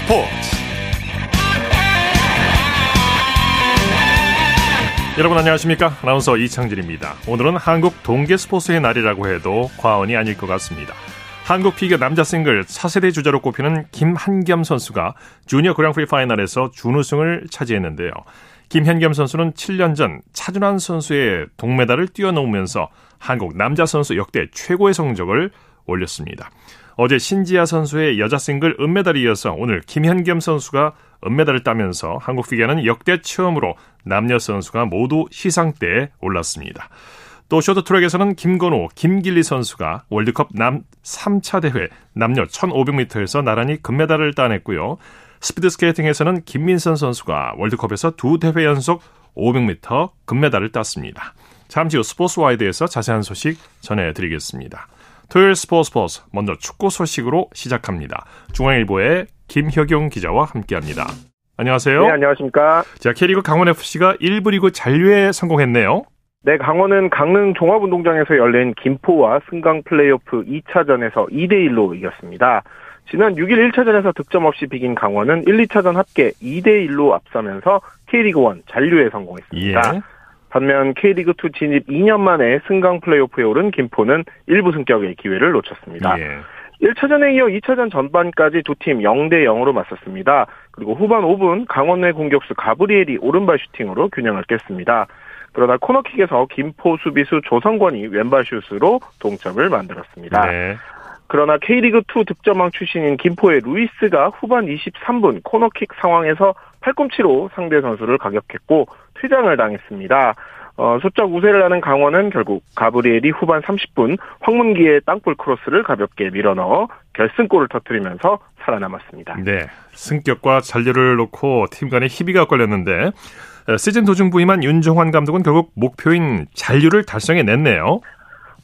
스포츠. 여러분 안녕하십니까? 아나운서 이창진입니다. 오늘은 한국 동계 스포츠의 날이라고 해도 과언이 아닐 것 같습니다. 한국 피겨 남자 싱글 차세대 주자로 꼽히는 김한겸 선수가 주니어 그랑프리 파이널에서 준우승을 차지했는데요. 김현겸 선수는 7년 전 차준환 선수의 동메달을 뛰어넘으면서 한국 남자 선수 역대 최고의 성적을 올렸습니다. 어제 신지아 선수의 여자 싱글 은메달에 이어서 오늘 김현겸 선수가 은메달을 따면서 한국 피겨는 역대 처음으로 남녀 선수가 모두 시상대에 올랐습니다. 또 쇼트트랙에서는 김건호, 김길리 선수가 월드컵 남 3차 대회 남녀 1500m에서 나란히 금메달을 따냈고요. 스피드 스케이팅에서는 김민선 선수가 월드컵에서 두 대회 연속 500m 금메달을 땄습니다. 잠시 후 스포츠와이드에서 자세한 소식 전해드리겠습니다. 토요일 스포츠 스포츠 먼저 축구 소식으로 시작합니다. 중앙일보의 김혁용 기자와 함께합니다. 안녕하세요. 네, 안녕하십니까. 자, K리그 강원FC가 1부 리그 잔류에 성공했네요. 네, 강원은 강릉 종합운동장에서 열린 김포와 승강 플레이오프 2차전에서 2대1로 이겼습니다. 지난 6일 1차전에서 득점 없이 비긴 강원은 1, 2차전 합계 2대1로 앞서면서 K리그1 잔류에 성공했습니다. 예. 반면 K리그2 진입 2년 만에 승강 플레이오프에 오른 김포는 1부 승격의 기회를 놓쳤습니다. 예. 1차전에 이어 2차전 전반까지 두 팀 0대 0으로 맞섰습니다. 그리고 후반 5분 강원의 공격수 가브리엘이 오른발 슈팅으로 균형을 깼습니다. 그러나 코너킥에서 김포 수비수 조성권이 왼발 슛으로 동점을 만들었습니다. 네. 그러나 K리그2 득점왕 출신인 김포의 루이스가 후반 23분 코너킥 상황에서 팔꿈치로 상대 선수를 가격했고 퇴장을 당했습니다. 어, 수적 우세를 하는 강원은 결국 가브리엘이 후반 30분 황문기의 땅볼 크로스를 가볍게 밀어넣어 결승골을 터뜨리면서 살아남았습니다. 네, 승격과 잔류를 놓고 팀 간의 희비가 걸렸는데 시즌 도중 부임한 윤정환 감독은 결국 목표인 잔류를 달성해냈네요.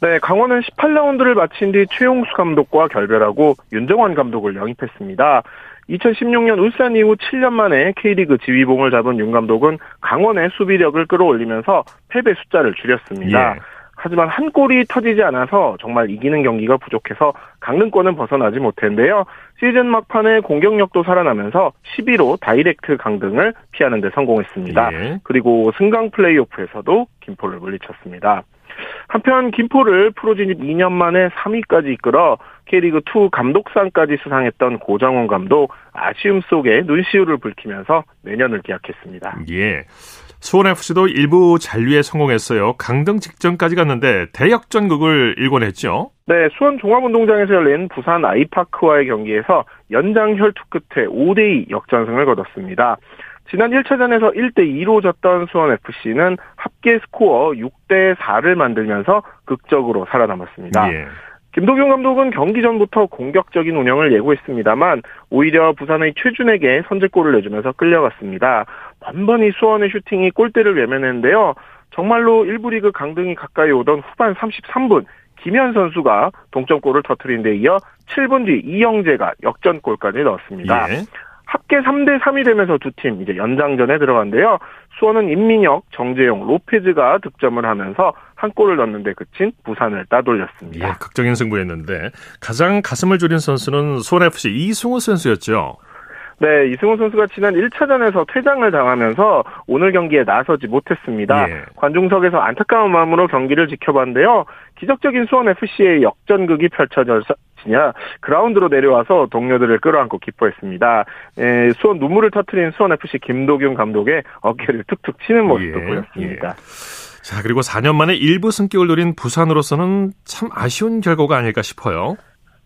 네, 강원은 18라운드를 마친 뒤 최용수 감독과 결별하고 윤정환 감독을 영입했습니다. 2016년 울산 이후 7년 만에 K리그 지휘봉을 잡은 윤 감독은 강원의 수비력을 끌어올리면서 패배 숫자를 줄였습니다. 예. 하지만 한 골이 터지지 않아서 정말 이기는 경기가 부족해서 강등권은 벗어나지 못했는데요. 시즌 막판에 공격력도 살아나면서 11호 다이렉트 강등을 피하는 데 성공했습니다. 예. 그리고 승강 플레이오프에서도 김포를 물리쳤습니다. 한편 김포를 프로 진입 2년 만에 3위까지 이끌어 K리그 2 감독상까지 수상했던 고정원 감독 아쉬움 속에 눈시울을 붉히면서 내년을 기약했습니다. 예. 수원FC도 일부 잔류에 성공했어요. 강등 직전까지 갔는데 대역전극을 일궈냈죠. 네, 수원 종합운동장에서 열린 부산 아이파크와의 경기에서 연장 혈투 끝에 5대2 역전승을 거뒀습니다. 지난 1차전에서 1대2로 졌던 수원FC는 합계 스코어 6대4를 만들면서 극적으로 살아남았습니다. 예. 김도경 감독은 경기 전부터 공격적인 운영을 예고했습니다만 오히려 부산의 최준에게 선제골을 내주면서 끌려갔습니다. 번번이 수원의 슈팅이 골대를 외면했는데요. 정말로 1부 리그 강등이 가까이 오던 후반 33분 김현 선수가 동점골을 터트린 데 이어 7분 뒤 이영재가 역전골까지 넣었습니다. 예. 합계 3대 3이 되면서 두 팀 이제 연장전에 들어간데요. 수원은 임민혁, 정재용, 로페즈가 득점을 하면서 한 골을 넣는데 그친 부산을 따돌렸습니다. 예, 극적인 승부였는데 가장 가슴을 졸인 선수는 수원FC 이승우 선수였죠. 네, 이승우 선수가 지난 1차전에서 퇴장을 당하면서 오늘 경기에 나서지 못했습니다. 예. 관중석에서 안타까운 마음으로 경기를 지켜봤는데요. 기적적인 수원 FC의 역전극이 펼쳐 졌냐 그라운드로 내려와서 동료들을 끌어안고 기뻐했습니다. 에, 수원 눈물을 터트린 수원 FC 김도균 감독의 어깨를 툭툭 치는 모습도 예. 보였습니다. 예. 자, 그리고 4년 만에 일부 승격을 노린 부산으로서는 참 아쉬운 결과가 아닐까 싶어요.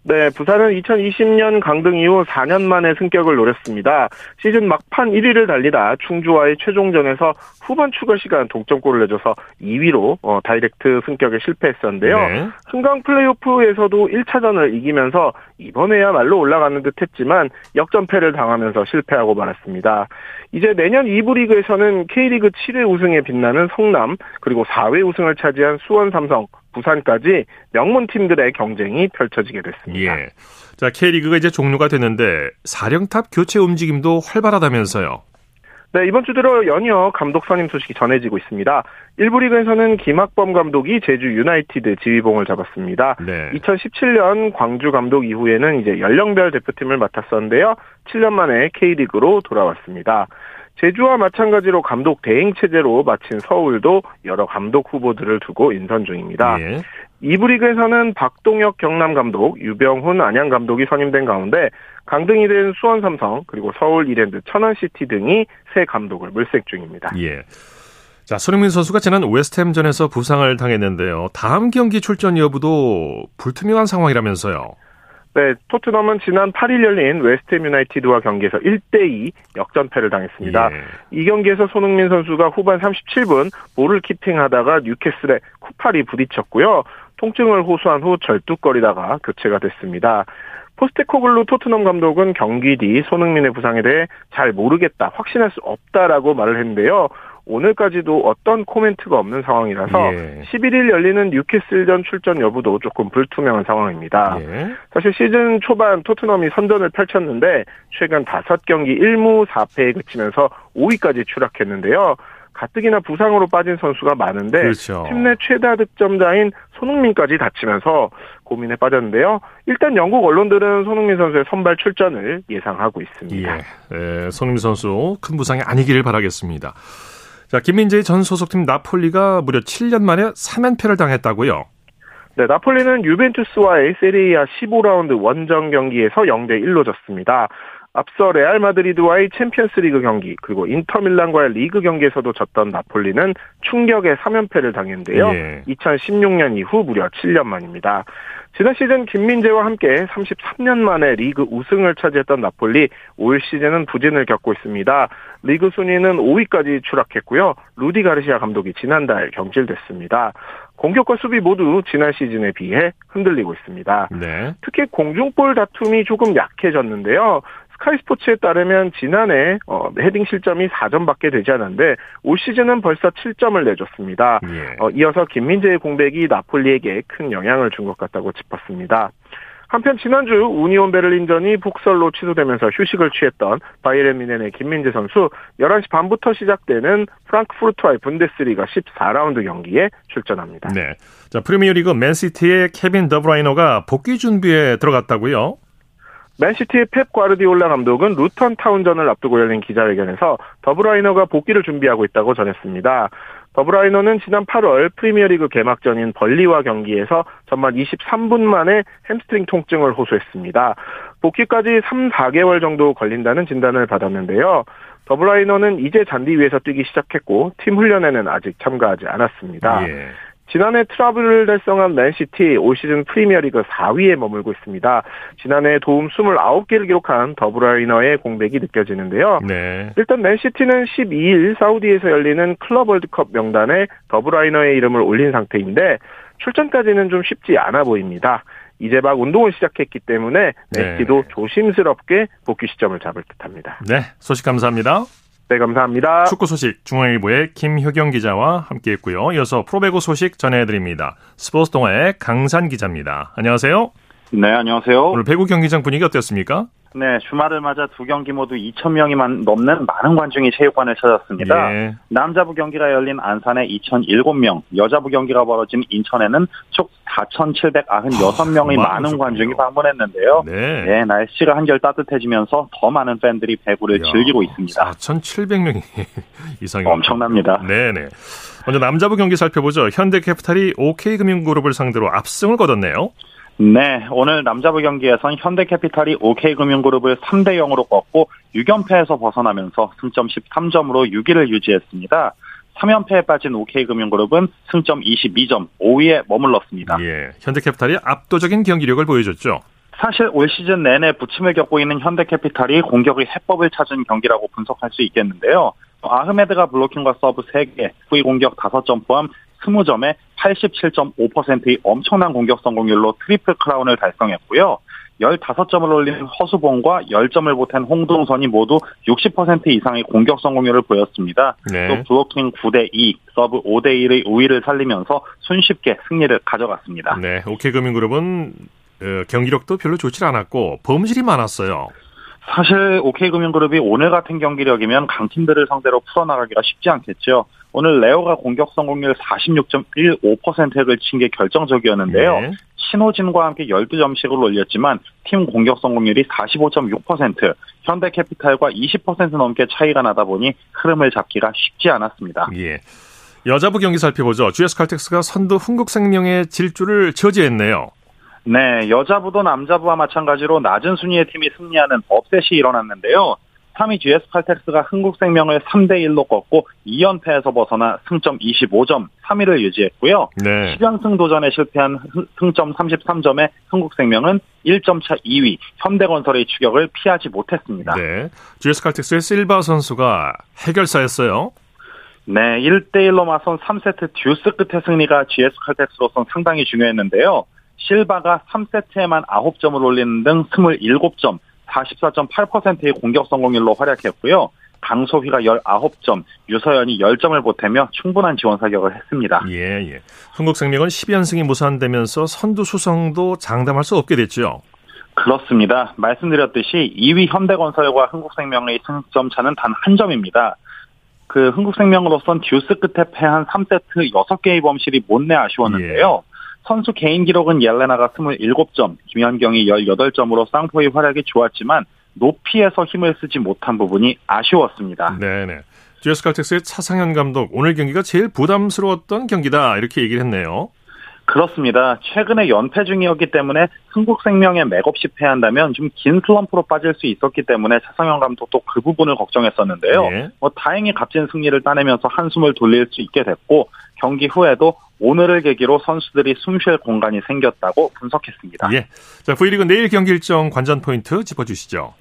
네, 부산은 2020년 강등 이후 4년 만에 승격을 노렸습니다. 시즌 막판 1위를 달리다 충주와의 최종전에서 후반 추가 시간 동점골을 내줘서 2위로 어, 다이렉트 승격에 실패했었는데요. 네. 승강 플레이오프에서도 1차전을 이기면서 이번에야말로 올라가는 듯 했지만 역전패를 당하면서 실패하고 말았습니다. 이제 내년 2부 리그에서는 K리그 7회 우승에 빛나는 성남, 그리고 4회 우승을 차지한 수원 삼성, 부산까지 명문 팀들의 경쟁이 펼쳐지게 됐습니다. 예. 자, K리그가 이제 종료가 됐는데 사령탑 교체 움직임도 활발하다면서요. 네, 이번 주 들어 연이어 감독 선임 소식이 전해지고 있습니다. 1부 리그에서는 김학범 감독이 제주 유나이티드 지휘봉을 잡았습니다. 네. 2017년 광주 감독 이후에는 이제 연령별 대표팀을 맡았었는데요. 7년 만에 K리그로 돌아왔습니다. 제주와 마찬가지로 감독 대행 체제로 마친 서울도 여러 감독 후보들을 두고 인선 중입니다. 예. 2부 리그에서는 박동혁 경남 감독, 유병훈 안양 감독이 선임된 가운데 강등이 된 수원 삼성 그리고 서울 이랜드 천안시티 등이 새 감독을 물색 중입니다. 예. 자, 손흥민 선수가 지난 웨스트햄전에서 부상을 당했는데요. 다음 경기 출전 여부도 불투명한 상황이라면서요. 네, 토트넘은 지난 8일 열린 웨스트햄 유나이티드와 경기에서 1대2 역전패를 당했습니다. 예. 이 경기에서 손흥민 선수가 후반 37분 볼을 키핑하다가 뉴캐슬에 쿠팔이 부딪혔고요. 통증을 호소한 후 절뚝거리다가 교체가 됐습니다. 포스테코글루 토트넘 감독은 경기 뒤 손흥민의 부상에 대해 잘 모르겠다, 확신할 수 없다라고 말을 했는데요. 오늘까지도 어떤 코멘트가 없는 상황이라서 예. 11일 열리는 뉴캐슬전 출전 여부도 조금 불투명한 상황입니다. 예. 사실 시즌 초반 토트넘이 선전을 펼쳤는데 최근 5경기 1무 4패에 그치면서 5위까지 추락했는데요. 가뜩이나 부상으로 빠진 선수가 많은데 그렇죠. 팀내 최다 득점자인 손흥민까지 다치면서 고민에 빠졌는데요. 일단 영국 언론들은 손흥민 선수의 선발 출전을 예상하고 있습니다. 예. 예, 손흥민 선수 큰 부상이 아니기를 바라겠습니다. 자, 김민재 전 소속팀 나폴리가 무려 7년 만에 3연패를 당했다고요? 네, 나폴리는 유벤투스와의 세리아 15라운드 원정 경기에서 0대 1로 졌습니다. 앞서 레알 마드리드와의 챔피언스리그 경기 그리고 인터밀란과의 리그 경기에서도 졌던 나폴리는 충격의 3연패를 당했는데요. 예. 2016년 이후 무려 7년 만입니다. 지난 시즌 김민재와 함께 33년 만에 리그 우승을 차지했던 나폴리 올 시즌은 부진을 겪고 있습니다. 리그 순위는 5위까지 추락했고요. 루디 가르시아 감독이 지난달 경질됐습니다. 공격과 수비 모두 지난 시즌에 비해 흔들리고 있습니다. 네. 특히 공중볼 다툼이 조금 약해졌는데요. 스카이 스포츠에 따르면 지난해 어, 헤딩 실점이 4점밖에 되지 않았는데 올 시즌은 벌써 7점을 내줬습니다. 예. 어, 이어서 김민재의 공백이 나폴리에게 큰 영향을 준 것 같다고 짚었습니다. 한편 지난주 우니온 베를린전이 폭설로 취소되면서 휴식을 취했던 바이에른 뮌헨의 김민재 선수 11시 반부터 시작되는 프랑크푸르트와의 분데스리가 14라운드 경기에 출전합니다. 네. 자, 프리미어리그 맨시티의 케빈 더브라이너가 복귀 준비에 들어갔다고요? 맨시티의 펩 과르디올라 감독은 루턴 타운전을 앞두고 열린 기자회견에서 더브라이너가 복귀를 준비하고 있다고 전했습니다. 더브라이너는 지난 8월 프리미어리그 개막전인 번리와 경기에서 전반 23분 만에 햄스트링 통증을 호소했습니다. 복귀까지 3, 4개월 정도 걸린다는 진단을 받았는데요. 더브라이너는 이제 잔디 위에서 뛰기 시작했고 팀 훈련에는 아직 참가하지 않았습니다. 예. 지난해 트레블을 달성한 맨시티 올 시즌 프리미어리그 4위에 머물고 있습니다. 지난해 도움 29개를 기록한 더브라이너의 공백이 느껴지는데요. 네. 일단 맨시티는 12일 사우디에서 열리는 클럽 월드컵 명단에 더브라이너의 이름을 올린 상태인데 출전까지는 좀 쉽지 않아 보입니다. 이제 막 운동을 시작했기 때문에 맨시티도 네. 조심스럽게 복귀 시점을 잡을 듯합니다. 네, 소식 감사합니다. 네, 감사합니다. 축구 소식 중앙일보의 김효경 기자와 함께했고요. 이어서 프로배구 소식 전해드립니다. 스포츠 동아의 강산 기자입니다. 안녕하세요. 네, 안녕하세요. 오늘 배구 경기장 분위기 어땠습니까? 네, 주말을 맞아 두 경기 모두 2천 명이 넘는 많은 관중이 체육관을 찾았습니다. 예. 남자부 경기가 열린 안산에 2,007명, 여자부 경기가 벌어진 인천에는 총 4,796명의 아, 많은 관중이 방문했는데요. 네. 네. 날씨가 한결 따뜻해지면서 더 많은 팬들이 배구를 이야, 즐기고 있습니다. 4,700명이 이상이 엄청납니다. 네네. 먼저 남자부 경기 살펴보죠. 현대캐피탈이 OK금융그룹을 상대로 압승을 거뒀네요. 네, 오늘 남자부 경기에선 현대캐피탈이 OK금융그룹을 3대 0으로 꺾고 6연패에서 벗어나면서 승점 13점으로 6위를 유지했습니다. 3연패에 빠진 OK금융그룹은 승점 22점 5위에 머물렀습니다. 예, 현대캐피탈이 압도적인 경기력을 보여줬죠. 사실 올 시즌 내내 부침을 겪고 있는 현대캐피탈이 공격의 해법을 찾은 경기라고 분석할 수 있겠는데요. 아흐메드가 블로킹과 서브 3개, 후위 공격 5점 포함 20점에 87.5%의 엄청난 공격 성공률로 트리플 크라운을 달성했고요. 15점을 올린 허수봉과 10점을 보탠 홍동선이 모두 60% 이상의 공격 성공률을 보였습니다. 네. 또 블로킹 9대 2, 서브 5대 1의 우위를 살리면서 손쉽게 승리를 가져갔습니다. 네, 오케이금융그룹은 어, 경기력도 별로 좋지 않았고 범실이 많았어요. 사실 OK금융그룹이 오늘 같은 경기력이면 강팀들을 상대로 풀어나가기가 쉽지 않겠죠. 오늘 레오가 공격 성공률 46.15%를 친 게 결정적이었는데요. 네. 신호진과 함께 12점씩을 올렸지만 팀 공격 성공률이 45.6%, 현대캐피탈과 20% 넘게 차이가 나다 보니 흐름을 잡기가 쉽지 않았습니다. 예. 여자부 경기 살펴보죠. GS칼텍스가 선두 흥국생명의 질주를 저지했네요. 네, 여자부도 남자부와 마찬가지로 낮은 순위의 팀이 승리하는 업셋이 일어났는데요. 3위 GS칼텍스가 흥국생명을 3대 1로 꺾고 2연패에서 벗어나 승점 25점 3위를 유지했고요. 네. 10연승 도전에 실패한 승점 33점의 흥국생명은 1점 차 2위 현대건설의 추격을 피하지 못했습니다. 네. GS칼텍스의 실바 선수가 해결사였어요. 네, 1대1로 맞선 3세트 듀스 끝의 승리가 GS칼텍스로선 상당히 중요했는데요. 실바가 3세트에만 9점을 올리는 등 27점, 44.8%의 공격 성공률로 활약했고요. 강소희가 19점, 유서연이 10점을 보태며 충분한 지원 사격을 했습니다. 예, 예. 한국생명은 12연승이 무산되면서 선두 수성도 장담할 수 없게 됐죠. 그렇습니다. 말씀드렸듯이 2위 현대건설과 흥국생명의 승점 차는 단 한 점입니다. 그 흥국생명으로선 듀스 끝에 패한 3세트 6개의 범실이 못내 아쉬웠는데요. 예. 선수 개인 기록은 옐레나가 27점, 김현경이 18점으로 쌍포의 활약이 좋았지만 높이에서 힘을 쓰지 못한 부분이 아쉬웠습니다. 네네. GS 칼텍스의 차상현 감독 오늘 경기가 제일 부담스러웠던 경기다 이렇게 얘기를 했네요. 그렇습니다. 최근에 연패 중이었기 때문에 흥국생명에 맥없이 패한다면 좀 긴 슬럼프로 빠질 수 있었기 때문에 차상현 감독도 그 부분을 걱정했었는데요. 네. 뭐 다행히 값진 승리를 따내면서 한숨을 돌릴 수 있게 됐고 경기 후에도 오늘을 계기로 선수들이 숨 쉴 공간이 생겼다고 분석했습니다. 예. 자, V리그 내일 경기 일정 관전 포인트 짚어주시죠.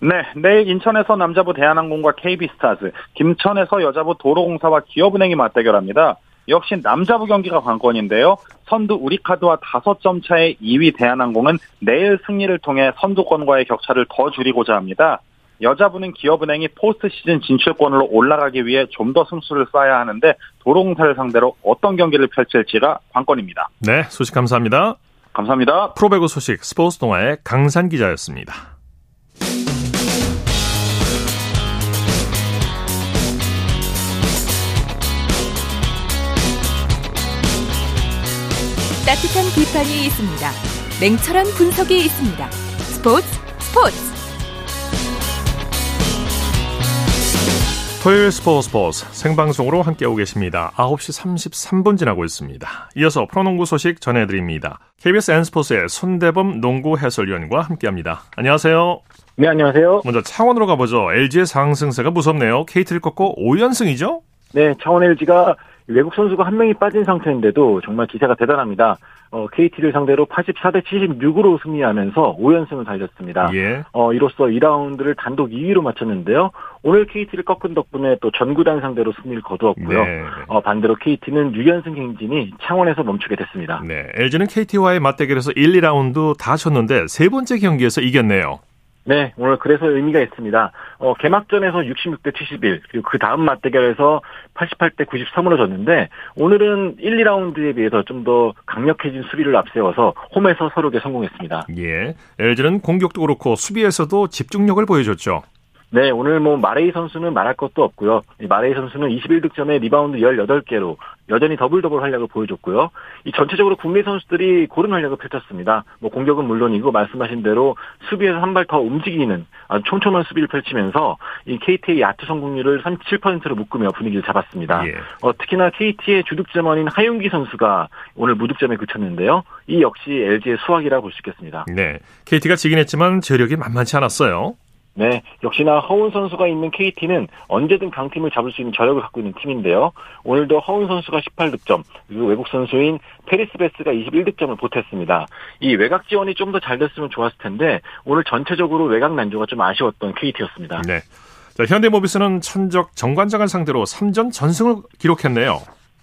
네, 내일 인천에서 남자부 대한항공과 KB스타즈, 김천에서 여자부 도로공사와 기업은행이 맞대결합니다. 역시 남자부 경기가 관건인데요. 선두 우리카드와 5점 차의 2위 대한항공은 내일 승리를 통해 선두권과의 격차를 더 줄이고자 합니다. 여자부는 기업은행이 포스트 시즌 진출권으로 올라가기 위해 좀 더 승수를 쌓아야 하는데 도로공사를 상대로 어떤 경기를 펼칠지가 관건입니다. 네, 소식 감사합니다. 감사합니다. 프로배구 소식 스포츠 동아의 강산 기자였습니다. 따뜻한 비판이 있습니다. 냉철한 분석이 있습니다. 스포츠 스포츠 토요일 스포츠 스포츠 생방송으로 함께하고 계십니다. 9시 33분 지나고 있습니다. 이어서 프로농구 소식 전해드립니다. KBS N스포츠의 손대범 농구 해설위원과 함께합니다. 안녕하세요. 네, 안녕하세요. 먼저 창원으로 가보죠. LG의 상승세가 무섭네요. KT를 꺾고 5연승이죠? 네, 창원 LG가 외국 선수가 한 명이 빠진 상태인데도 정말 기세가 대단합니다. 어, KT를 상대로 84대 76으로 승리하면서 5연승을 달렸습니다. 예. 어, 이로써 2라운드를 단독 2위로 마쳤는데요. 오늘 KT를 꺾은 덕분에 또 전구단 상대로 승리를 거두었고요. 네. 어, 반대로 KT는 6연승 행진이 창원에서 멈추게 됐습니다. 네. LG는 KT와의 맞대결에서 1, 2라운드 다 졌는데 세 번째 경기에서 이겼네요. 네, 오늘 그래서 의미가 있습니다. 어, 개막전에서 66대 71, 그리고 그 다음 맞대결에서 88대 93으로 졌는데, 오늘은 1, 2라운드에 비해서 좀 더 강력해진 수비를 앞세워서 홈에서 설욕에 성공했습니다. 예. LG는 공격도 그렇고 수비에서도 집중력을 보여줬죠. 네, 오늘 뭐 마레이 선수는 말할 것도 없고요. 마레이 선수는 21득점에 리바운드 18개로 여전히 더블 더블 활약을 보여줬고요. 이 전체적으로 국내 선수들이 고른 활약을 펼쳤습니다. 뭐 공격은 물론이고 말씀하신 대로 수비에서 한 발 더 움직이는 아주 촘촘한 수비를 펼치면서 이 KT의 야투 성공률을 37%로 묶으며 분위기를 잡았습니다. 예. 어, 특히나 KT의 주득점원인 하윤기 선수가 오늘 무득점에 그쳤는데요. 이 역시 LG의 수확이라 볼 수 있겠습니다. 네, KT가 지긴 했지만 저력이 만만치 않았어요. 네, 역시나 허훈 선수가 있는 KT는 언제든 강팀을 잡을 수 있는 저력을 갖고 있는 팀인데요. 오늘도 허운 선수가 18득점, 그리고 외국 선수인 페리스 베스가 21득점을 보탰습니다. 이 외곽 지원이 좀 더 잘 됐으면 좋았을 텐데 오늘 전체적으로 외곽 난조가 좀 아쉬웠던 KT였습니다. 네. 자, 현대모비스는 천적 정관장을 상대로 3전 전승을 기록했네요.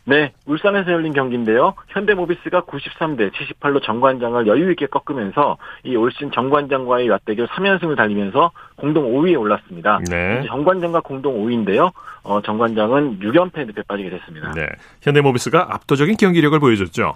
네, 울산에서 열린 경기인데요. 현대모비스가 93대 78로 정관장을 여유 있게 꺾으면서 이 올신 정관장과의 맞대결 3연승을 달리면서 공동 5위에 올랐습니다. 네. 정관장과 공동 5위인데요. 어, 정관장은 6연패 늪에 빠지게 됐습니다. 네. 현대모비스가 압도적인 경기력을 보여줬죠.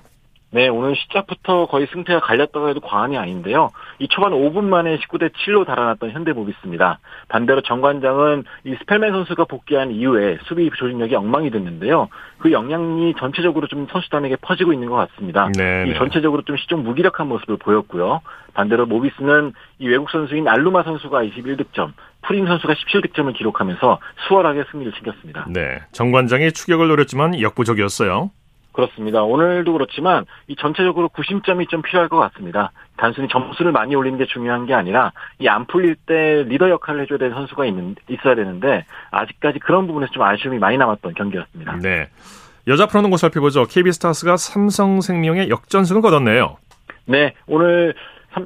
네, 오늘 시작부터 거의 승패가 갈렸다고 해도 과언이 아닌데요. 이 초반 5분 만에 19대 7로 달아났던 현대모비스입니다. 반대로 정관장은 이 스펠맨 선수가 복귀한 이후에 수비 조직력이 엉망이 됐는데요. 그 영향이 전체적으로 좀 선수단에게 퍼지고 있는 것 같습니다. 네, 이 네. 전체적으로 좀 시종 무기력한 모습을 보였고요. 반대로 모비스는 이 외국 선수인 알루마 선수가 21득점, 프린 선수가 17득점을 기록하면서 수월하게 승리를 챙겼습니다. 네. 정관장이 추격을 노렸지만 역부족이었어요. 그렇습니다. 오늘도 그렇지만 이 전체적으로 구심점이 좀 필요할 것 같습니다. 단순히 점수를 많이 올리는 게 중요한 게 아니라 이 안 풀릴 때 리더 역할을 해줘야 되는 선수가 있는 있어야 되는데 아직까지 그런 부분에서 좀 아쉬움이 많이 남았던 경기였습니다. 네. 여자 프로농구 살펴보죠. KB스타스가 삼성생명의 역전승을 거뒀네요. 네, 오늘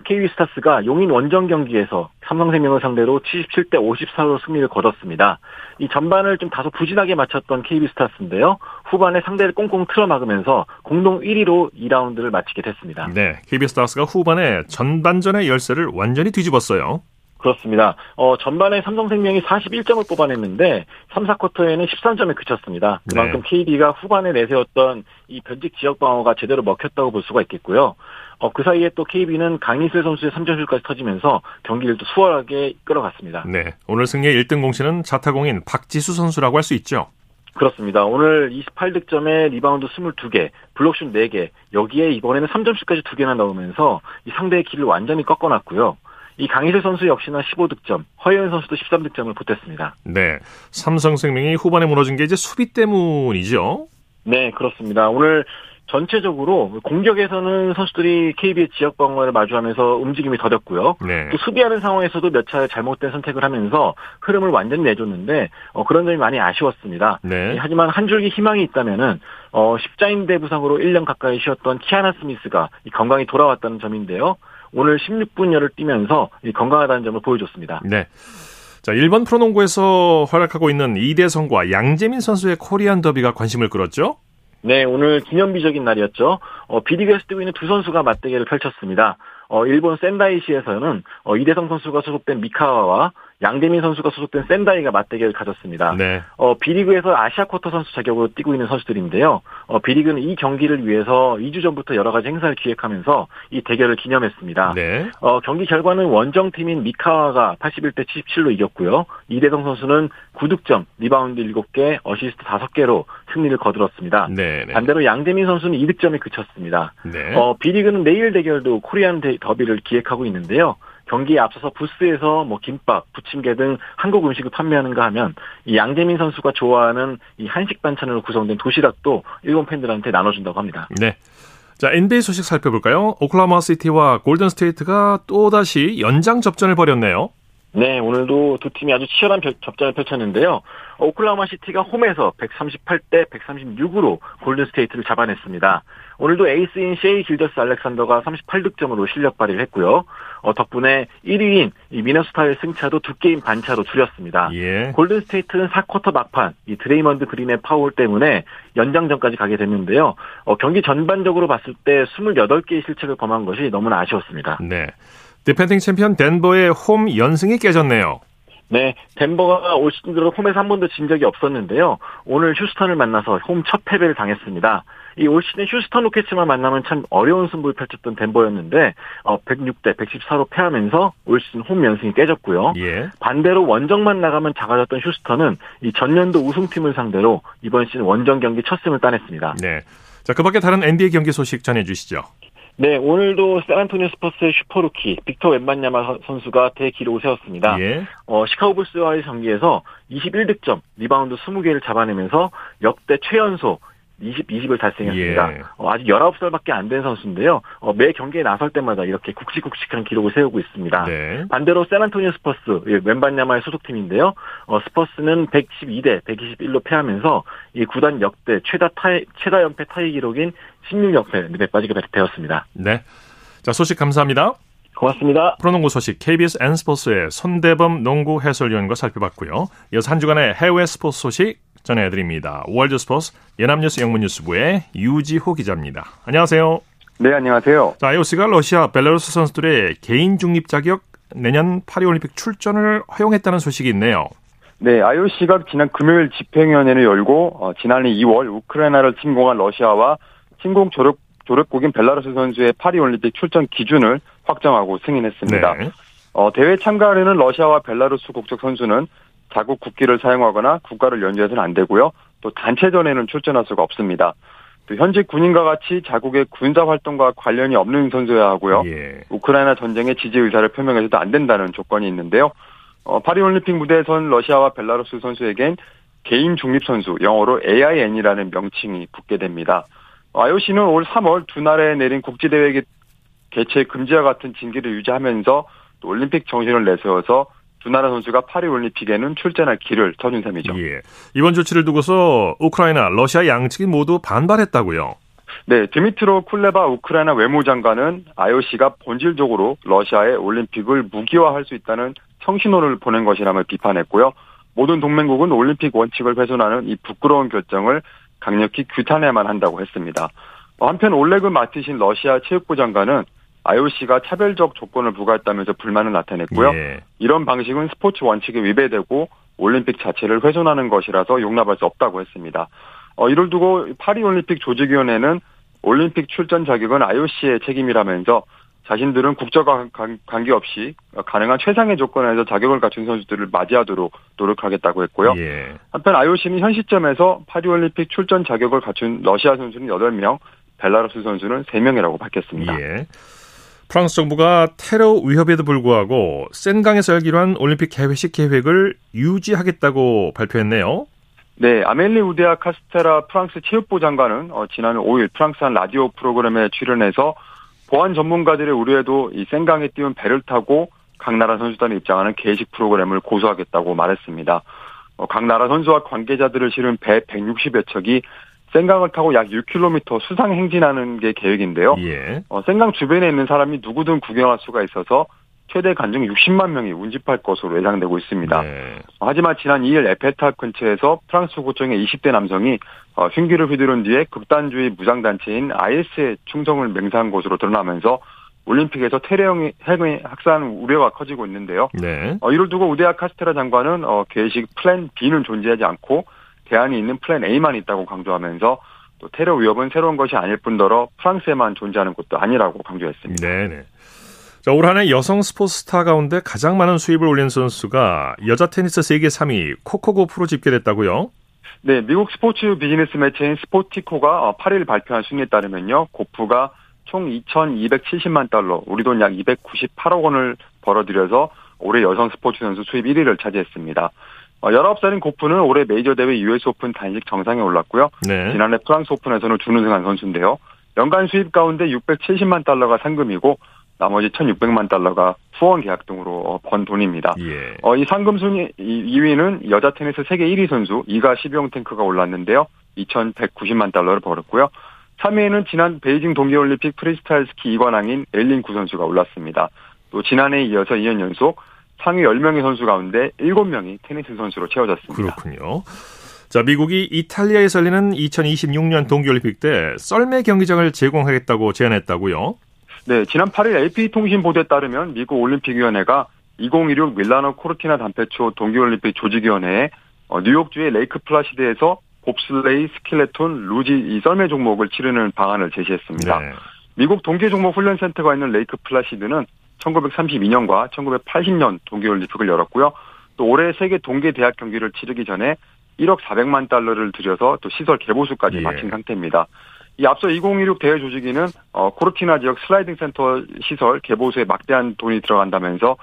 KB스타스가 용인 원정 경기에서 삼성생명을 상대로 77대 54로 승리를 거뒀습니다. 이 전반을 좀 다소 부진하게 마쳤던 KB스타스인데요. 후반에 상대를 꽁꽁 틀어막으면서 공동 1위로 2라운드를 마치게 됐습니다. 네. KB스타스가 후반에 전반전의 열세를 완전히 뒤집었어요. 그렇습니다. 어, 전반에 삼성생명이 41점을 뽑아냈는데 3, 4쿼터에는 13점에 그쳤습니다. 그만큼 KB가 후반에 내세웠던 이 변직 지역 방어가 제대로 먹혔다고 볼 수가 있겠고요. 어, 그 사이에 또 KB는 강이슬 선수의 3점슛까지 터지면서 경기를 또 수월하게 이끌어갔습니다. 네. 오늘 승리의 1등 공신은 자타공인 박지수 선수라고 할 수 있죠. 그렇습니다. 오늘 28득점에 리바운드 22개, 블록슛 4개, 여기에 이번에는 3점슛까지 2개나 넣으면서 이 상대의 기를 완전히 꺾어놨고요. 이 강이슬 선수 역시나 15득점, 허예은 선수도 13득점을 보탰습니다. 네. 삼성생명이 후반에 무너진 게 이제 수비 때문이죠. 네, 그렇습니다. 오늘 전체적으로 공격에서는 선수들이 KB의 지역 방어를 마주하면서 움직임이 더뎠고요. 네. 또 수비하는 상황에서도 몇 차례 잘못된 선택을 하면서 흐름을 완전히 내줬는데 어, 그런 점이 많이 아쉬웠습니다. 네. 예, 하지만 한 줄기 희망이 있다면은 어, 십자인대 부상으로 1년 가까이 쉬었던 키아나 스미스가 이 건강이 돌아왔다는 점인데요. 오늘 16분여를 뛰면서 이 건강하다는 점을 보여줬습니다. 네. 자, 일본 프로농구에서 활약하고 있는 이대성과 양재민 선수의 코리안 더비가 관심을 끌었죠? 네, 오늘 기념비적인 날이었죠. 어, 비리그에서 뛰고 있는 두 선수가 맞대결을 펼쳤습니다. 어, 일본 센다이시에서는 어, 이대성 선수가 소속된 미카와와 양대민 선수가 소속된 센다이가 맞대결을 가졌습니다. 네. 어, B리그에서 아시아 쿼터 선수 자격으로 뛰고 있는 선수들인데요. 어, B리그는 이 경기를 위해서 2주 전부터 여러 가지 행사를 기획하면서 이 대결을 기념했습니다. 네. 어, 경기 결과는 원정팀인 미카와가 81대 77로 이겼고요. 이대성 선수는 9득점, 리바운드 7개, 어시스트 5개로 승리를 거뒀습니다. 네. 네. 반대로 양재민 선수는 2득점에 그쳤습니다. 네. 어, B리그는 내일 대결도 코리안 데- 더비를 기획하고 있는데요. 경기에 앞서서 부스에서 뭐 김밥, 부침개 등 한국 음식을 판매하는가 하면 이 양재민 선수가 좋아하는 이 한식 반찬으로 구성된 도시락도 일본 팬들한테 나눠준다고 합니다. 네. 자, NBA 소식 살펴볼까요? 오클라호마 시티와 골든 스테이트가 또다시 연장 접전을 벌였네요. 네, 오늘도 두 팀이 아주 치열한 별- 접전을 펼쳤는데요. 오클라호마 시티가 홈에서 138대 136으로 골든 스테이트를 잡아냈습니다. 오늘도 에이스인 셰이 길저스 알렉산더가 38득점으로 실력 발휘를 했고요. 어, 덕분에 1위인 이 미네소타와의 승차도 두 게임 반차로 줄였습니다. 예. 골든 스테이트는 4쿼터 막판 이 드레이먼드 그린의 파울 때문에 연장전까지 가게 됐는데요. 어, 경기 전반적으로 봤을 때 28개의 실책을 범한 것이 너무나 아쉬웠습니다. 네. 디펜딩 챔피언 덴버의 홈 연승이 깨졌네요. 네, 덴버가 올 시즌 들어 홈에서 한 번도 진 적이 없었는데요. 오늘 휴스턴을 만나서 홈 첫 패배를 당했습니다. 이 올 시즌 휴스턴 로켓츠만 만나면 참 어려운 승부를 펼쳤던 덴버였는데 어, 106대 114로 패하면서 올 시즌 홈 연승이 깨졌고요. 예. 반대로 원정만 나가면 작아졌던 휴스턴은 이 전년도 우승팀을 상대로 이번 시즌 원정 경기 첫 승을 따냈습니다. 네. 자, 그 밖에 다른 NBA 경기 소식 전해 주시죠. 네, 오늘도 샌안토니오 스퍼스의 슈퍼루키 빅터 웸반야마 선수가 대기록을 세웠습니다. 예. 어, 시카고 불스와의 경기에서 21득점, 리바운드 20개를 잡아내면서 역대 최연소 20, 20을 달성했습니다. 예. 어, 아직 19살밖에 안 된 선수인데요. 어, 매 경기에 나설 때마다 이렇게 굵직굵직한 기록을 세우고 있습니다. 네. 반대로 샌안토니오 스퍼스, 예, 웸반야마의 소속팀인데요. 어, 스퍼스는 112대 121로 패하면서 이 구단 역대 최다 타이, 최다 연패 타이 기록인 16연패에 빠지게 되었습니다. 네. 자, 소식 감사합니다. 고맙습니다. 프로농구 소식 KBS N스포츠의 손대범 농구 해설위원과 살펴봤고요. 이어서 한 주간의 해외 스포츠 소식 전해드립니다. 월드스포츠 연합뉴스 영문뉴스부의 유지호 기자입니다. 안녕하세요. 네, 안녕하세요. 자, IOC가 러시아, 벨라루스 선수들의 개인 중립 자격 내년 파리올림픽 출전을 허용했다는 소식이 있네요. 네, IOC가 지난 금요일 집행위원회를 열고 어, 지난해 2월 우크라이나를 침공한 러시아와 침공 조력 조력국인 벨라루스 선수의 파리올림픽 출전 기준을 확정하고 승인했습니다. 네. 어, 대회 참가하려는 러시아와 벨라루스 국적 선수는 자국 국기를 사용하거나 국가를 연주해서는 안 되고요. 또 단체전에는 출전할 수가 없습니다. 또 현직 군인과 같이 자국의 군사 활동과 관련이 없는 선수여야 하고요. 예. 우크라이나 전쟁에 지지 의사를 표명해서도 안 된다는 조건이 있는데요. 어, 파리올림픽 무대에 선 러시아와 벨라루스 선수에겐 개인 중립 선수, 영어로 AIN이라는 명칭이 붙게 됩니다. 어, IOC는 올 3월 두 나라에 내린 국제대회 개최 금지와 같은 징계를 유지하면서 또 올림픽 정신을 내세워서 두 나라 선수가 파리 올림픽에는 출전할 길을 터준 셈이죠. 예. 이번 조치를 두고서 우크라이나, 러시아 양측이 모두 반발했다고요. 네, 드미트로 쿨레바 우크라이나 외무장관은 IOC가 본질적으로 러시아의 올림픽을 무기화할 수 있다는 청신호를 보낸 것이라며 비판했고요. 모든 동맹국은 올림픽 원칙을 훼손하는 이 부끄러운 결정을 강력히 규탄해야만 한다고 했습니다. 한편 올렉을 맡으신 러시아 체육부 장관은 IOC가 차별적 조건을 부과했다면서 불만을 나타냈고요. 예. 이런 방식은 스포츠 원칙에 위배되고 올림픽 자체를 훼손하는 것이라서 용납할 수 없다고 했습니다. 어, 이를 두고 파리올림픽 조직위원회는 올림픽 출전 자격은 IOC의 책임이라면서 자신들은 국적과 관계없이 가능한 최상의 조건에서 자격을 갖춘 선수들을 맞이하도록 노력하겠다고 했고요. 예. 한편 IOC는 현 시점에서 파리올림픽 출전 자격을 갖춘 러시아 선수는 8명, 벨라루스 선수는 3명이라고 밝혔습니다. 예. 프랑스 정부가 테러 위협에도 불구하고 센강에서 열기로 한 올림픽 개회식 계획을 유지하겠다고 발표했네요. 네, 아멜리 우데아 카스테라 프랑스 체육부 장관은 어, 지난 5일 프랑스 한 라디오 프로그램에 출연해서 보안 전문가들의 우려에도 이 센강에 띄운 배를 타고 각 나라 선수단이 입장하는 개식 프로그램을 고수하겠다고 말했습니다. 어, 각 나라 선수와 관계자들을 실은 배 160여 척이 센강을 타고 약 6km 수상 행진하는 게 계획인데요. 예. 어, 센강 주변에 있는 사람이 누구든 구경할 수가 있어서 최대 간증 60만 명이 운집할 것으로 예상되고 있습니다. 네. 하지만 지난 2일 에펠탑 근처에서 프랑스 구청의 20대 남성이 어, 흉기를 휘두른 뒤에 극단주의 무장단체인 IS에 충성을 맹세한 것으로 드러나면서 올림픽에서 테러 행위의 확산 우려가 커지고 있는데요. 네. 어, 이를 두고 우데아 카스테라 장관은 어, 개회식 플랜 B는 존재하지 않고 대안이 있는 플랜 A만 있다고 강조하면서 또 테러 위협은 새로운 것이 아닐 뿐더러 프랑스에만 존재하는 것도 아니라고 강조했습니다. 네네. 자, 올 한해 여성 스포츠 스타 가운데 가장 많은 수입을 올린 선수가 여자 테니스 세계 3위 코코 고프로 집계됐다고요? 네, 미국 스포츠 비즈니스 매체인 스포티코가 8일 발표한 순위에 따르면요, 고프가 총 2,270만 달러, 우리 돈 약 298억 원을 벌어들여서 올해 여성 스포츠 선수 수입 1위를 차지했습니다. 19살인 고프는 올해 메이저 대회 US 오픈 단식 정상에 올랐고요. 네. 지난해 프랑스 오픈에서는 준우승한 선수인데요. 연간 수입 가운데 670만 달러가 상금이고 나머지 1,600만 달러가 후원 계약 등으로 번 돈입니다. 예. 어, 이 상금 순위 2위는 여자 테니스 세계 1위 선수 이가 시비옹테크가 올랐는데요. 2,190만 달러를 벌었고요. 3위에는 지난 베이징 동계올림픽 프리스타일 스키 2관왕인 엘린 구 선수가 올랐습니다. 또 지난해에 이어서 2년 연속 상위 10명의 선수 가운데 7명이 테니스 선수로 채워졌습니다. 그렇군요. 자, 미국이 이탈리아에서 열리는 2026년 동계올림픽 때 썰매 경기장을 제공하겠다고 제안했다고요? 네, 지난 8일 AP통신 보도에 따르면 미국 올림픽위원회가 2016 밀라노 코르티나 단페초 동계올림픽 조직위원회에 어, 뉴욕주의 레이크 플라시드에서 봅슬레이, 스킬레톤, 루지 이 썰매 종목을 치르는 방안을 제시했습니다. 네. 미국 동계 종목 훈련센터가 있는 레이크 플라시드는 1932년과 1980년 동계올림픽을 열었고요. 또 올해 세계 동계 대학 경기를 치르기 전에 1억 400만 달러를 들여서 또 시설 개보수까지 예. 마친 상태입니다. 이 앞서 2026 대회 조직위는 어, 코르티나 지역 슬라이딩 센터 시설 개보수에 막대한 돈이 들어간다면서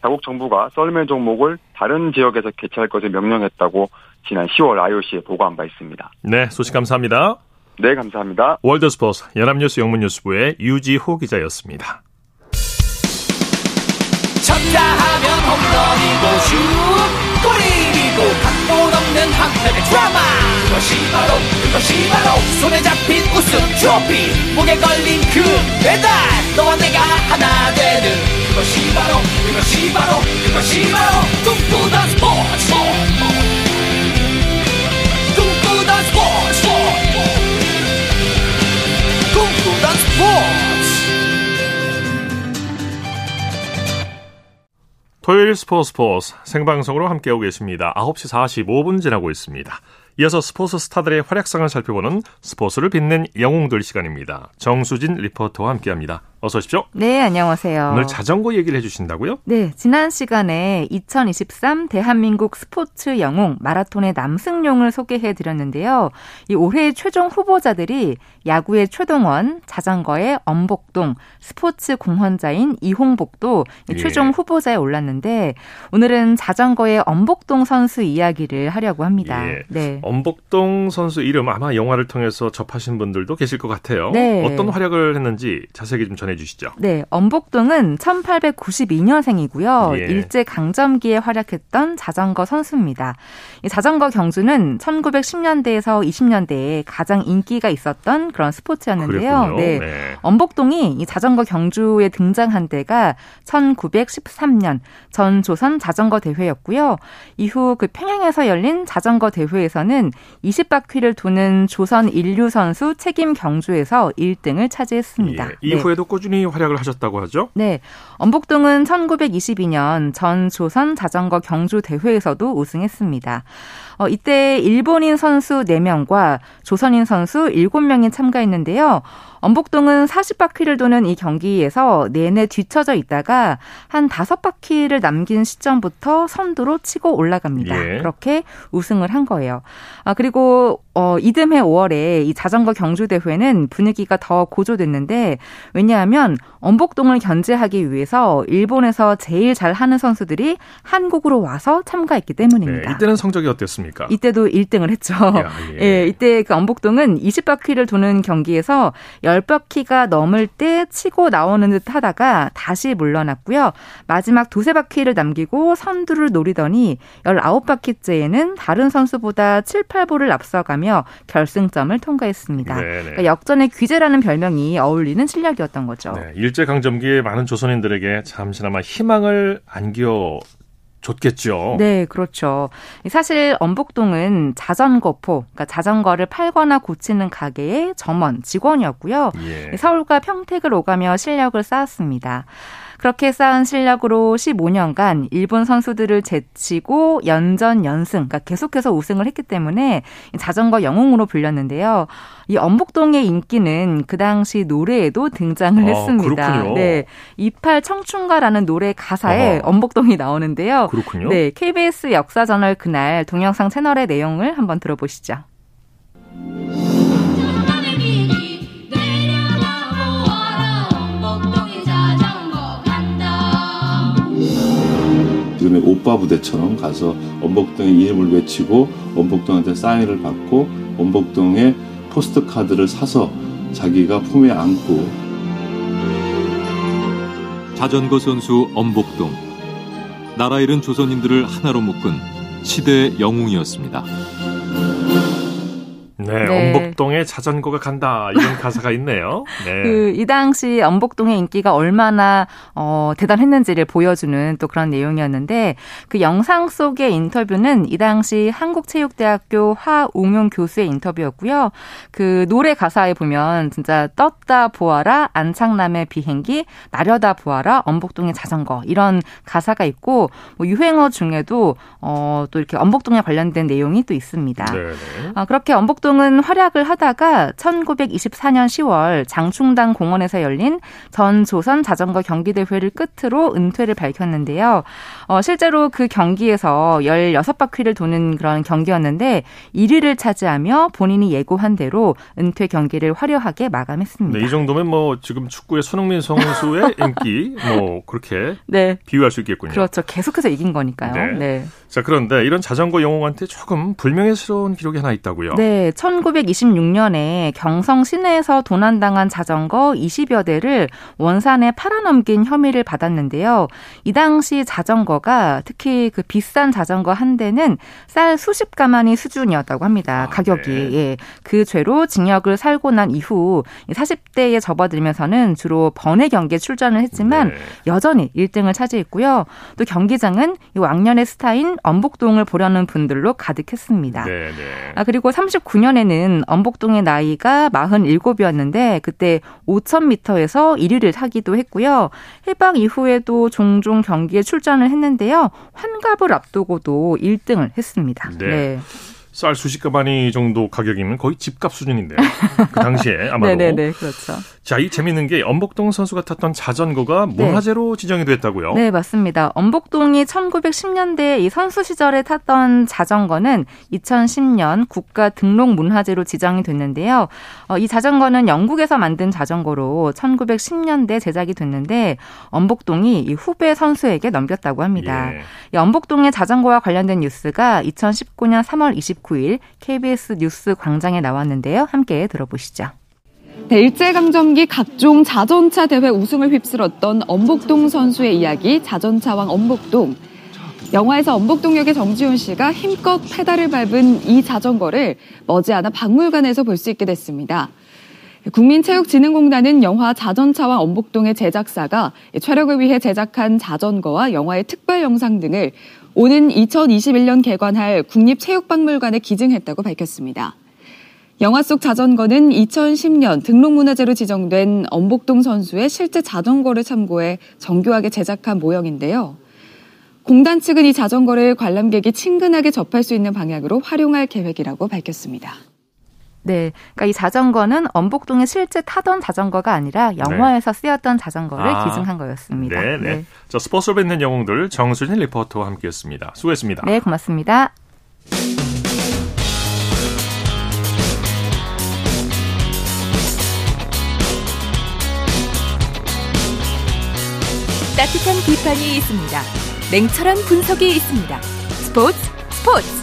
자국 정부가 썰매 종목을 다른 지역에서 개최할 것을 명령했다고 지난 10월 IOC에 보고한 바 있습니다. 네, 소식 감사합니다. 네, 감사합니다. 월드스포스 연합뉴스 영문뉴스부의 유지호 기자였습니다. 쳤다 하면 홈런이고 슛 골이고 각본 없는 한편의 드라마. 그것이 바로 그것이 바로 손에 잡힌 우승 트로피. 목에 걸린 그 배달 너와 내가 하나 되는. 그것이 바로 그것이 바로 그것이 바로 꿈꾸던 스포츠. 꿈꾸던 스포츠. 꿈꾸던 토요일 스포츠 스포츠 생방송으로 함께하고 계십니다. 9시 45분 지나고 있습니다. 이어서 스포츠 스타들의 활약상을 살펴보는 스포츠를 빛낸 영웅들 시간입니다. 정수진 리포터와 함께합니다. 어서 오십시오. 네, 안녕하세요. 오늘 자전거 얘기를 해주신다고요? 네, 지난 시간에 2023 대한민국 스포츠 영웅 마라톤의 남승용을 소개해 드렸는데요. 이 올해의 최종 후보자들이 야구의 최동원, 자전거의 엄복동, 스포츠 공헌자인 이홍복도 예. 최종 후보자에 올랐는데 오늘은 자전거의 엄복동 선수 이야기를 하려고 합니다. 예. 네. 엄복동 선수 이름 아마 영화를 통해서 접하신 분들도 계실 것 같아요. 네. 어떤 활약을 했는지 자세히 좀 전해 주시죠. 네, 엄복동은 1892년생이고요. 예. 일제 강점기에 활약했던 자전거 선수입니다. 이 자전거 경주는 1910년대에서 20년대에 가장 인기가 있었던 그런 스포츠였는데요. 네. 네. 엄복동이 이 자전거 경주에 등장한 때가 1913년 전 조선 자전거 대회였고요. 이후 그 평양에서 열린 자전거 대회에서는 20바퀴를 도는 조선 인류 선수 책임 경주에서 1등을 차지했습니다. 예. 이후에도 꾸준히 활약을 하셨다고 하죠? 네. 엄복동은 1922년 전 조선 자전거 경주 대회에서도 우승했습니다. 어, 이때 일본인 선수 4명과 조선인 선수 7명이 참가했는데요. 엄복동은 40바퀴를 도는 이 경기에서 내내 뒤처져 있다가 한 5바퀴를 남긴 시점부터 선두로 치고 올라갑니다. 예. 그렇게 우승을 한 거예요. 아, 그리고 어, 이듬해 5월에 이 자전거 경주 대회는 분위기가 더 고조됐는데 왜냐하면 엄복동을 견제하기 위해서 일본에서 제일 잘 하는 선수들이 한국으로 와서 참가했기 네. 때문입니다. 이때는 성적이 어땠습니까? 이때도 1등을 했죠. 야, 예. 예. 이때 그 엄복동은 20바퀴를 도는 경기에서 10바퀴가 넘을 때 치고 나오는 듯 하다가 다시 물러났고요. 마지막 두세 바퀴를 남기고 선두를 노리더니 19바퀴째에는 다른 선수보다 7, 8보를 앞서가며 결승점을 통과했습니다. 그러니까 역전의 귀재라는 별명이 어울리는 실력이었던 거죠. 네, 일제 강점기에 많은 조선인들에게 잠시나마 희망을 안겨 줬겠죠. 네, 그렇죠. 사실 엄복동은 자전거포, 그러니까 자전거를 팔거나 고치는 가게의 점원, 직원이었고요. 예. 서울과 평택을 오가며 실력을 쌓았습니다. 그렇게 쌓은 실력으로 15년간 일본 선수들을 제치고 연전 연승, 그러니까 계속해서 우승을 했기 때문에 자전거 영웅으로 불렸는데요. 이 엄복동의 인기는 그 당시 노래에도 등장을 아, 했습니다. 그렇군요. 네, 이팔 청춘가라는 노래 가사에 어허. 엄복동이 나오는데요. 그렇군요. 네, KBS 역사저널 그날 동영상 채널의 내용을 한번 들어보시죠. 지금의 오빠 부대처럼 가서 원복동의 이름을 외치고 원복동한테 사인을 받고 원복동의 포스트 카드를 사서 자기가 품에 안고 자전거 선수 엄복동. 나라 잃은 조선인들을 하나로 묶은 시대의 영웅이었습니다. 네, 네. 엄복동에 자전거가 간다 이런 가사가 있네요. 네. 그 이 당시 엄복동의 인기가 얼마나 어, 대단했는지를 보여주는 또 그런 내용이었는데 그 영상 속의 인터뷰는 이 당시 한국체육대학교 화웅용 교수의 인터뷰였고요. 그 노래 가사에 보면 진짜 떴다 보아라 안창남의 비행기 나려다 보아라 엄복동의 자전거 이런 가사가 있고 뭐 유행어 중에도 어, 또 이렇게 엄복동에 관련된 내용이 또 있습니다. 네, 네. 아, 그렇게 엄복동 은 활약을 하다가 1924년 10월 장충당 공원에서 열린 전 조선 자전거 경기 대회를 끝으로 은퇴를 밝혔는데요. 어, 실제로 그 경기에서 16바퀴를 도는 그런 경기였는데 1위를 차지하며 본인이 예고한 대로 은퇴 경기를 화려하게 마감했습니다. 네, 이 정도면 뭐 지금 축구의 손흥민 선수의 인기 뭐 그렇게 네. 비유할 수 있겠군요. 그렇죠. 계속해서 이긴 거니까요. 네. 네. 자, 그런데 이런 자전거 영웅한테 조금 불명예스러운 기록이 하나 있다고요. 네, 1926년에 경성 시내에서 도난당한 자전거 20여 대를 원산에 팔아넘긴 혐의를 받았는데요. 이 당시 자전거가 특히 그 비싼 자전거 한 대는 쌀 수십 가마니 수준이었다고 합니다. 아, 가격이. 네. 예. 그 죄로 징역을 살고 난 이후 40대에 접어들면서는 주로 번외 경기에 출전을 했지만 네. 여전히 1등을 차지했고요. 또 경기장은 이 왕년의 스타인 엄복동을 보려는 분들로 가득했습니다. 네, 네. 아, 그리고 39년에는 엄복동의 나이가 47이었는데 그때 5000m에서 1위를 하기도 했고요. 해방 이후에도 종종 경기에 출전을 했는데요. 환갑을 앞두고도 1등을 했습니다. 네. 네. 쌀 수십 가마니 정도 가격이면 거의 집값 수준인데요. 그 당시에 아마도. 네네네, 그렇죠. 자, 이 재미있는 게 엄복동 선수가 탔던 자전거가 문화재로 지정이 됐다고요? 네, 맞습니다. 엄복동이 1910년대 이 선수 시절에 탔던 자전거는 2010년 국가 등록 문화재로 지정이 됐는데요. 어, 이 자전거는 영국에서 만든 자전거로 1910년대 제작이 됐는데 엄복동이 이 후배 선수에게 넘겼다고 합니다. 예. 이 엄복동의 자전거와 관련된 뉴스가 2019년 3월 29일 KBS 뉴스 광장에 나왔는데요. 함께 들어보시죠. 네, 일제강점기 각종 자전차 대회 우승을 휩쓸었던 엄복동 선수의 이야기 자전차왕 엄복동. 영화에서 엄복동 역의 정지훈 씨가 힘껏 페달을 밟은 이 자전거를 머지않아 박물관에서 볼 수 있게 됐습니다. 국민체육진흥공단은 영화 자전차왕 엄복동의 제작사가 촬영을 위해 제작한 자전거와 영화의 특별 영상 등을 오는 2021년 개관할 국립체육박물관에 기증했다고 밝혔습니다. 영화 속 자전거는 2010년 등록문화재로 지정된 엄복동 선수의 실제 자전거를 참고해 정교하게 제작한 모형인데요. 공단 측은 이 자전거를 관람객이 친근하게 접할 수 있는 방향으로 활용할 계획이라고 밝혔습니다. 네, 그러니까 이 자전거는 엄복동에 실제 타던 자전거가 아니라 영화에서 쓰였던 자전거를 아, 기증한 거였습니다. 네, 네. 자, 스포츠로 뵙는 영웅들 정수진 리포터와 함께했습니다. 수고했습니다. 네, 고맙습니다. 따뜻한 비판이 있습니다. 냉철한 분석이 있습니다. 스포츠 스포츠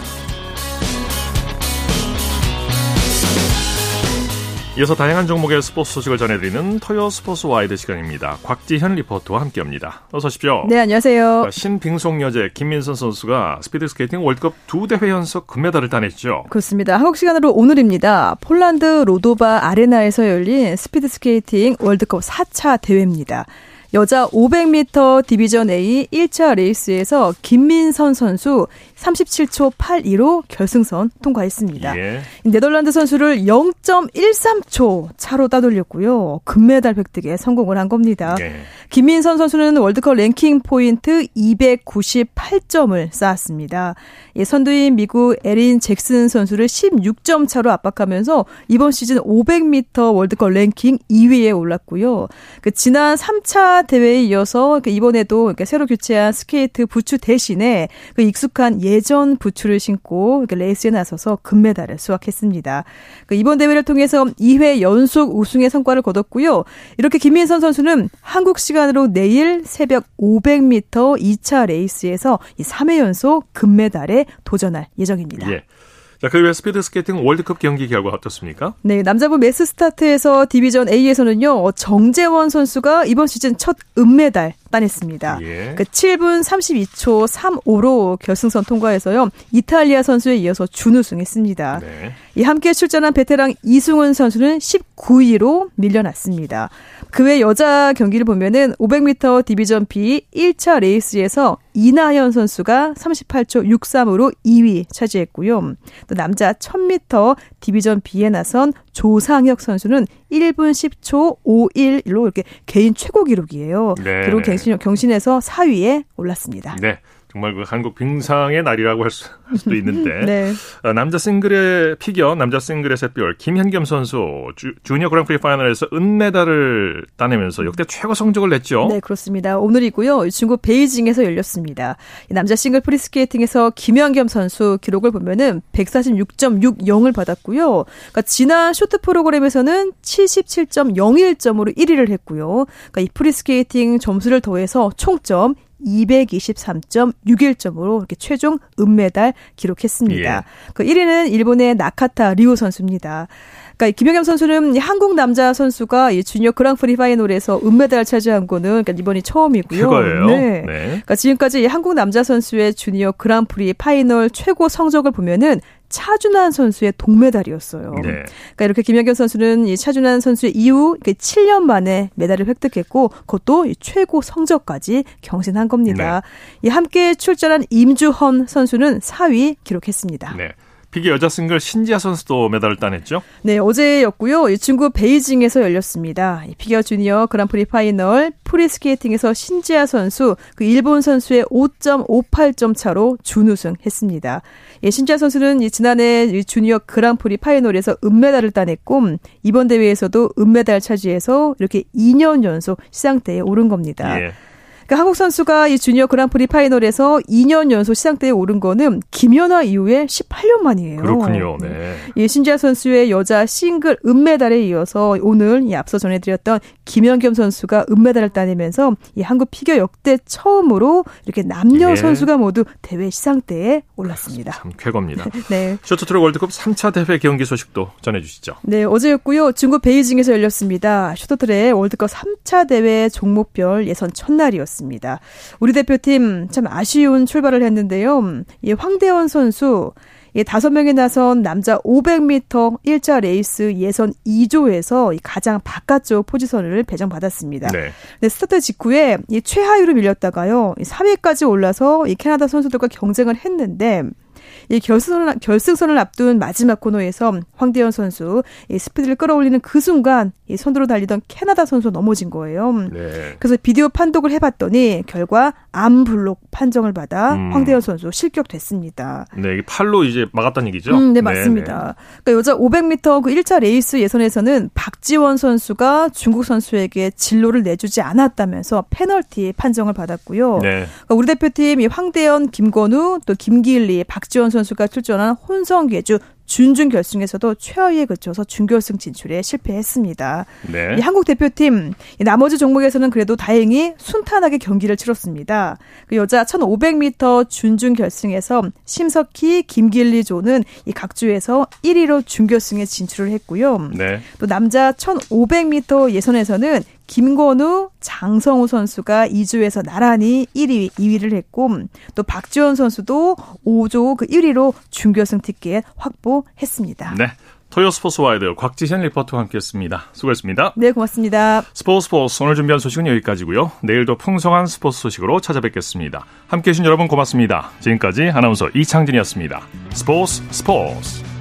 이어서 다양한 종목의 스포츠 소식을 전해드리는 토요 스포츠 와이드 시간입니다. 곽지현 리포터와 함께합니다. 어서 오십시오. 네, 안녕하세요. 자, 신빙속 여제 김민선 선수가 스피드스케이팅 월드컵 두 대회 연속 금메달을 따냈죠. 그렇습니다. 한국 시간으로 오늘입니다. 폴란드 로도바 아레나에서 열린 스피드스케이팅 월드컵 4차 대회입니다. 여자 500m 디비전 A 1차 레이스에서 김민선 선수 37초 82로 결승선 통과했습니다. 예. 네덜란드 선수를 0.13초 차로 따돌렸고요. 금메달 획득에 성공을 한 겁니다. 예. 김민선 선수는 월드컵 랭킹 포인트 298점을 쌓았습니다. 예, 선두인 미국 에린 잭슨 선수를 16점 차로 압박하면서 이번 시즌 500m 월드컵 랭킹 2위에 올랐고요. 그 지난 3차 대회에 이어서 그 이번에도 새로 교체한 스케이트 부츠 대신에 그 익숙한 예전 부츠를 신고 레이스에 나서서 금메달을 수확했습니다. 그 이번 대회를 통해서 2회 연속 우승의 성과를 거뒀고요. 이렇게 김민선 선수는 한국 시간으로 내일 새벽 500m 2차 레이스에서 이 3회 연속 금메달에 도전할 예정입니다. 예. 자, 그 외 스피드 스케이팅 월드컵 경기 결과 어떻습니까? 네, 남자부 매스 스타트에서 division A에서는요, 정재원 선수가 이번 시즌 첫 은메달 따냈습니다. 예. 그 7분 32초 35로 결승선 통과해서요, 이탈리아 선수에 이어서 준우승했습니다. 네. 이 함께 출전한 베테랑 이승훈 선수는 19위로 밀려났습니다. 그 외 여자 경기를 보면은 500m division B 1차 레이스에서 이나현 선수가 38초 63으로 2위 차지했고요. 또 남자 1000m division B에 나선 조상혁 선수는 1분 10초 51로 이렇게 개인 최고 기록이에요. 네. 그리고 경신, 경신해서 4위에 올랐습니다. 네. 정말 그 한국 빙상의 날이라고 할, 수, 할 수도 있는데 네. 어, 남자 싱글의 피겨 남자 싱글의 샛별 김현겸 선수 주, 주니어 그랑프리 파이널에서 은메달을 따내면서 역대 최고 성적을 냈죠. 네, 그렇습니다. 오늘이고요. 중국 베이징에서 열렸습니다. 이 남자 싱글 프리스케이팅에서 김현겸 선수 기록을 보면은 146.60을 받았고요. 그러니까 지난 쇼트 프로그램에서는 77.01점으로 1위를 했고요. 그러니까 이 프리스케이팅 점수를 더해서 총점 223.61점으로 이렇게 최종 은메달 기록했습니다. 예. 그 1위는 일본의 나카타 리오 선수입니다. 그러니까 이 김현겸 선수는 이 한국 남자 선수가 이 주니어 그랑프리 파이널에서 은메달 차지한 거는 그러니까 이번이 처음이고요. 최고예요. 네. 네. 그러니까 지금까지 이 한국 남자 선수의 주니어 그랑프리 파이널 최고 성적을 보면은 차준환 선수의 동메달이었어요. 네. 그러니까 이렇게 김현겸 선수는 이 차준환 선수의 이후 7년 만에 메달을 획득했고 그것도 이 최고 성적까지 경신한 겁니다. 이 함께 출전한 임주헌 선수는 4위 기록했습니다. 네. 피겨 여자 싱글 신지아 선수도 메달을 따냈죠. 네, 어제였고요. 이 중국 베이징에서 열렸습니다. 이 피겨 주니어 그랑프리 파이널 프리스케이팅에서 신지아 선수 그 일본 선수의 5.58점 차로 준우승했습니다. 예, 신지아 선수는 이 지난해 이 주니어 그랑프리 파이널에서 은메달을 따냈고 이번 대회에서도 은메달 차지해서 이렇게 2년 연속 시상대에 오른 겁니다. 예. 그러니까 한국 선수가 이 주니어 그랑프리 파이널에서 2년 연속 시상대에 오른 거는 김연아 이후에 18년 만이에요. 그렇군요. 네. 예, 신지아 선수의 여자 싱글 은메달에 이어서 오늘 이 앞서 전해드렸던 김연겸 선수가 은메달을 따내면서 이 한국 피겨 역대 처음으로 이렇게 남녀 예. 선수가 모두 대회 시상대에 올랐습니다. 참 쾌거입니다. 네. 쇼트트랙 월드컵 3차 대회 경기 소식도 전해주시죠. 네, 어제였고요. 중국 베이징에서 열렸습니다. 쇼트트랙 월드컵 3차 대회 종목별 예선 첫날이었습니다. 우리 대표팀 참 아쉬운 출발을 했는데요. 이 황대헌 선수 이 다섯 명이 나선 남자 500m 1차 레이스 예선 2조에서 가장 바깥쪽 포지션을 배정받았습니다. 네. 네, 스타트 직후에 이 최하위로 밀렸다가요. 이 3위까지 올라서 이 캐나다 선수들과 경쟁을 했는데 이 결승선을, 결승선을 앞둔 마지막 코너에서 황대헌 선수 이 스피드를 끌어올리는 그 순간 이 선두로 달리던 캐나다 선수 넘어진 거예요. 네. 그래서 비디오 판독을 해봤더니 결과 arm block 판정을 받아 음. 황대헌 선수 실격됐습니다. 네, 팔로 이제 막았다는 얘기죠. 음, 네, 맞습니다. 그러니까 여자 500m 그 1차 레이스 예선에서는 박지원 선수가 중국 선수에게 진로를 내주지 않았다면서 페널티 판정을 받았고요. 네. 그러니까 우리 대표팀 이 황대헌, 김건우, 또 김길리, 박지원 선수 가 출전한 혼성계주 준준 결승에서도 최하위에 그쳐서 준결승 진출에 실패했습니다. 네. 이 한국 대표팀 이 나머지 종목에서는 그래도 다행히 순탄하게 경기를 치렀습니다. 그 여자 1,500m 준준 결승에서 심석희, 김길리 조는 이 각주에서 1위로 준결승에 진출을 했고요. 네. 또 남자 1,500m 예선에서는 김건우, 장성우 선수가 2조에서 나란히 1위, 2위를 했고 또 박지원 선수도 5조 그 1위로 준결승 티켓 확보했습니다. 네. 토요 스포츠 와이드 곽지현 리포터와 함께했습니다. 수고했습니다. 네, 고맙습니다. 스포츠 스포츠 오늘 준비한 소식은 여기까지고요. 내일도 풍성한 스포츠 소식으로 찾아뵙겠습니다. 함께해 주신 여러분 고맙습니다. 지금까지 아나운서 이창진이었습니다. 스포츠 스포츠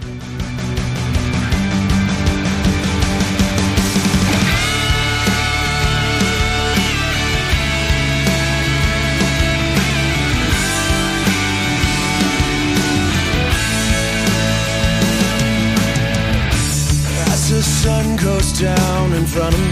front of me